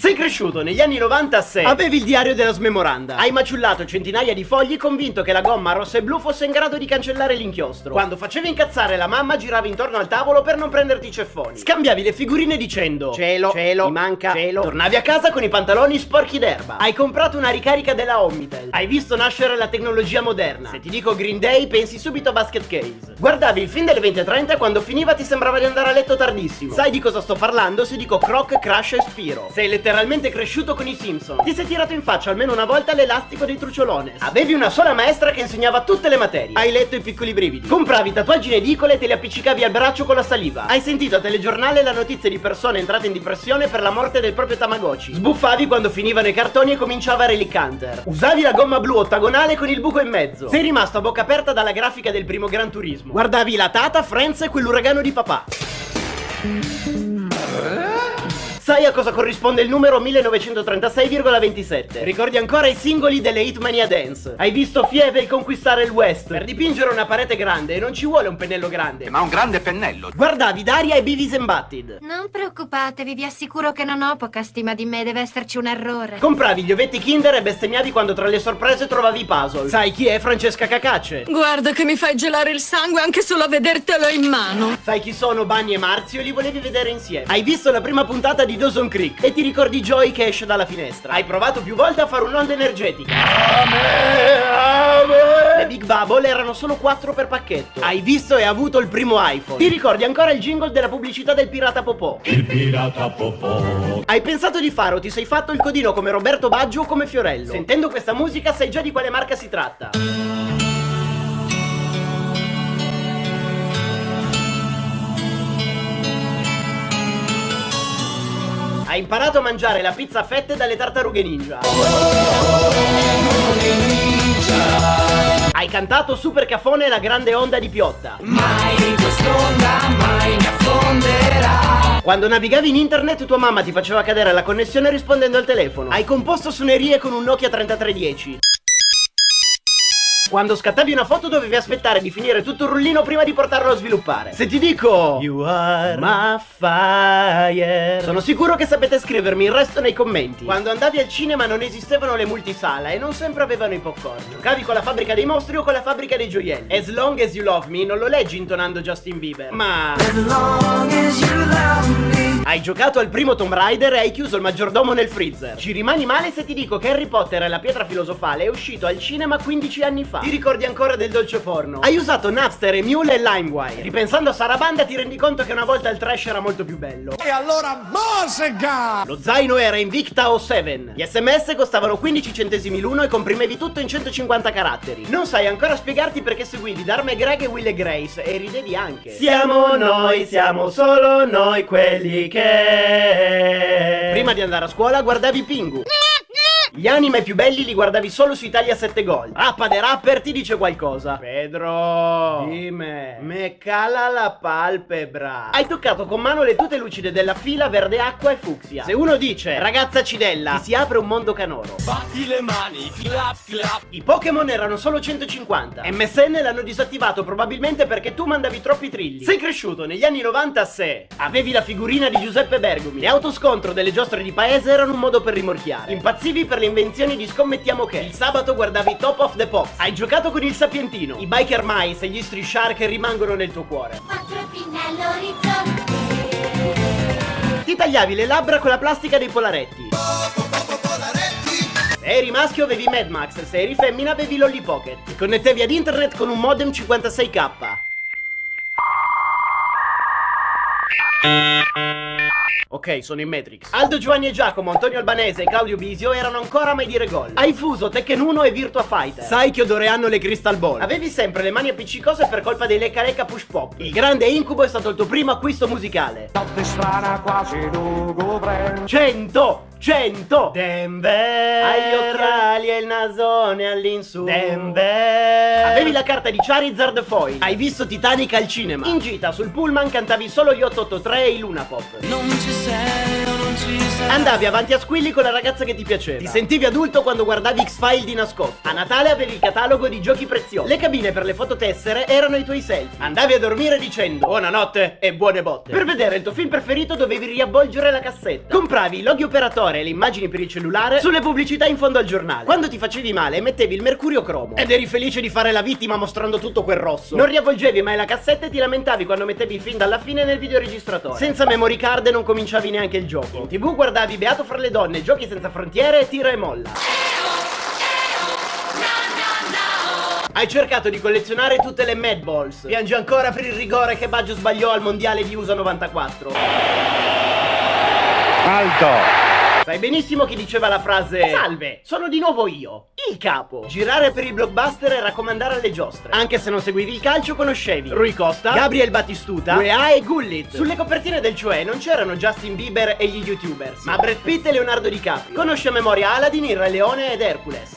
Sei cresciuto negli anni 90 a 6. Avevi il diario della smemoranda. Hai maciullato centinaia di fogli convinto che la gomma rossa e blu fosse in grado di cancellare l'inchiostro. Quando facevi incazzare la mamma giravi intorno al tavolo per non prenderti i ceffoni. Scambiavi le figurine dicendo cielo, cielo, mi manca, cielo. Tornavi a casa con i pantaloni sporchi d'erba. Hai comprato una ricarica della Omnitel. Hai visto nascere la tecnologia moderna. Se ti dico Green Day pensi subito a Basket Case. Guardavi il film delle 20.30 e quando finiva ti sembrava di andare a letto tardissimo. Sai di cosa sto parlando se dico Croc, Crash e Spiro. Sei letteralmente cresciuto con i Simpson. Ti sei tirato in faccia almeno una volta l'elastico dei truciolones. Avevi una sola maestra che insegnava tutte le materie. Hai letto i piccoli brividi. Compravi tatuaggi in edicola e te li appiccicavi al braccio con la saliva. Hai sentito a telegiornale la notizia di persone entrate in depressione per la morte del proprio Tamagotchi. Sbuffavi quando finivano i cartoni e cominciava Relic Hunter. Usavi la gomma blu ottagonale con il buco in mezzo. Sei rimasto a bocca aperta dalla grafica del primo Gran Turismo. Guardavi la Tata, Friends e quell'uragano di papà. Sai a cosa corrisponde il numero 1936,27? Ricordi ancora i singoli delle Hitmania Dance? Hai visto Fievel conquistare il West? Per dipingere una parete grande non ci vuole un pennello grande. Ma un grande pennello. Guardavi Daria e Beavis and Butted. Non preoccupatevi, vi assicuro che non ho poca stima di me, deve esserci un errore. Compravi gli ovetti Kinder e bestemmiavi quando tra le sorprese trovavi i puzzle. Sai chi è Francesca Cacace? Guarda che mi fai gelare il sangue anche solo a vedertelo in mano. Sai chi sono Bunny e Marzio e li volevi vedere insieme. Hai visto la prima puntata di Dawson Creek e ti ricordi Joy che esce dalla finestra. Hai provato più volte a fare un'onda energetica. Le Big Bubble erano solo 4 per pacchetto. Hai visto e avuto il primo iPhone. Ti ricordi ancora il jingle della pubblicità del pirata Popò? Il pirata Popò. Hai pensato di fare o ti sei fatto il codino come Roberto Baggio o come Fiorello? Sentendo questa musica sai già di quale marca si tratta. Imparato a mangiare la pizza a fette dalle tartarughe ninja. Hai cantato Super Cafone e la grande onda di Piotta. Mai quest'onda mai mi affonderà. Quando navigavi in internet tua mamma ti faceva cadere la connessione rispondendo al telefono. Hai composto suonerie con un Nokia 3310. Quando scattavi una foto dovevi aspettare di finire tutto il rullino prima di portarlo a sviluppare. Se ti dico You are my fire Sono sicuro che sapete scrivermi il resto nei commenti. Quando andavi al cinema non esistevano le multisala e non sempre avevano i popcorn. Giocavi con la fabbrica dei mostri o con la fabbrica dei gioielli. As long as you love me non lo leggi intonando Justin Bieber. Ma hai giocato al primo Tomb Raider e hai chiuso il maggiordomo nel freezer. Ci rimani male se ti dico che Harry Potter e la pietra filosofale è uscito al cinema 15 anni fa. Ti ricordi ancora del dolce forno? Hai usato Napster, Emule e LimeWire. Ripensando a Sarabanda ti rendi conto che una volta il trash era molto più bello. E allora Mosega! Lo zaino era Invicta o 7. Gli sms costavano 15 centesimi l'uno e comprimevi tutto in 150 caratteri. Non sai ancora spiegarti perché seguivi Dharma e Greg e Will e Grace e ridevi anche. Siamo noi, siamo solo noi quelli che... Prima di andare a scuola guardavi Pingu. Gli anime più belli li guardavi solo su Italia 7 Gold. Rappa de rapper ti dice qualcosa. Pedro, dimmi, me cala la palpebra. Hai toccato con mano le tute lucide della fila verde acqua e fucsia. Se uno dice ragazza cidella, ti si apre un mondo canoro. Batti le mani, clap clap. I Pokémon erano solo 150. MSN l'hanno disattivato probabilmente perché tu mandavi troppi trilli. Sei cresciuto negli anni 90 se avevi la figurina di Giuseppe Bergomi. Le autoscontro delle giostre di paese erano un modo per rimorchiare. Impazzivi per le invenzioni di Scommettiamo che. Il sabato guardavi Top of the Pops. Hai giocato con il Sapientino. I Biker Mice e gli Street Shark rimangono nel tuo cuore. Quattro pinne all'orizzonte. Ti tagliavi le labbra con la plastica dei polaretti. Se eri maschio avevi Mad Max, se eri femmina avevi Lolly Pocket. Ti connettevi ad internet con un modem 56k. Ok, sono in Matrix. Aldo Giovanni e Giacomo, Antonio Albanese e Claudio Bisio erano ancora a mai dire gol. Hai fuso Tekken 1 e Virtua Fighter. Sai che odore hanno le Crystal Ball. Avevi sempre le mani appiccicose per colpa dei lecca lecca push pop. Il grande incubo è stato il tuo primo acquisto musicale. Notte strana quasi lugubre 100 100 Denver. Hai gli occhiali e il nasone all'insù. Denver. Avevi la carta di Charizard Foil. Hai visto Titanic al cinema. In gita sul pullman cantavi solo gli 883 e i Luna Pop. Non ci sei, Andavi avanti a squilli con la ragazza che ti piaceva. Ti sentivi adulto quando guardavi X-File di nascosto. A Natale avevi il catalogo di giochi preziosi. Le cabine per le fototessere erano i tuoi selfie. Andavi a dormire dicendo buonanotte e buone botte. Per vedere il tuo film preferito dovevi riavvolgere la cassetta. Compravi i loghi operatore e le immagini per il cellulare sulle pubblicità in fondo al giornale. Quando ti facevi male mettevi il mercurio cromo. Ed eri felice di fare la vittima mostrando tutto quel rosso. Non riavvolgevi mai la cassetta e ti lamentavi quando mettevi il film dalla fine nel videoregistratore. Senza memory card non cominciavi neanche il gioco. Tv guardavi Beato fra le donne, Giochi senza frontiere e tira e molla. Hai cercato di collezionare tutte le Mad Balls. Piangi ancora per il rigore che Baggio sbagliò al mondiale di USA 94. Alto. Sai benissimo chi diceva la frase Salve, sono di nuovo io, il capo. Girare per il blockbuster e raccomandare alle giostre. Anche se non seguivi il calcio, conoscevi Rui Costa, Gabriel Battistuta, UEA e Gullit. Sulle copertine del Cioè non c'erano Justin Bieber e gli youtubers, ma Brad Pitt e Leonardo DiCaprio. Conosce a memoria Aladdin, il Re Leone ed Hercules.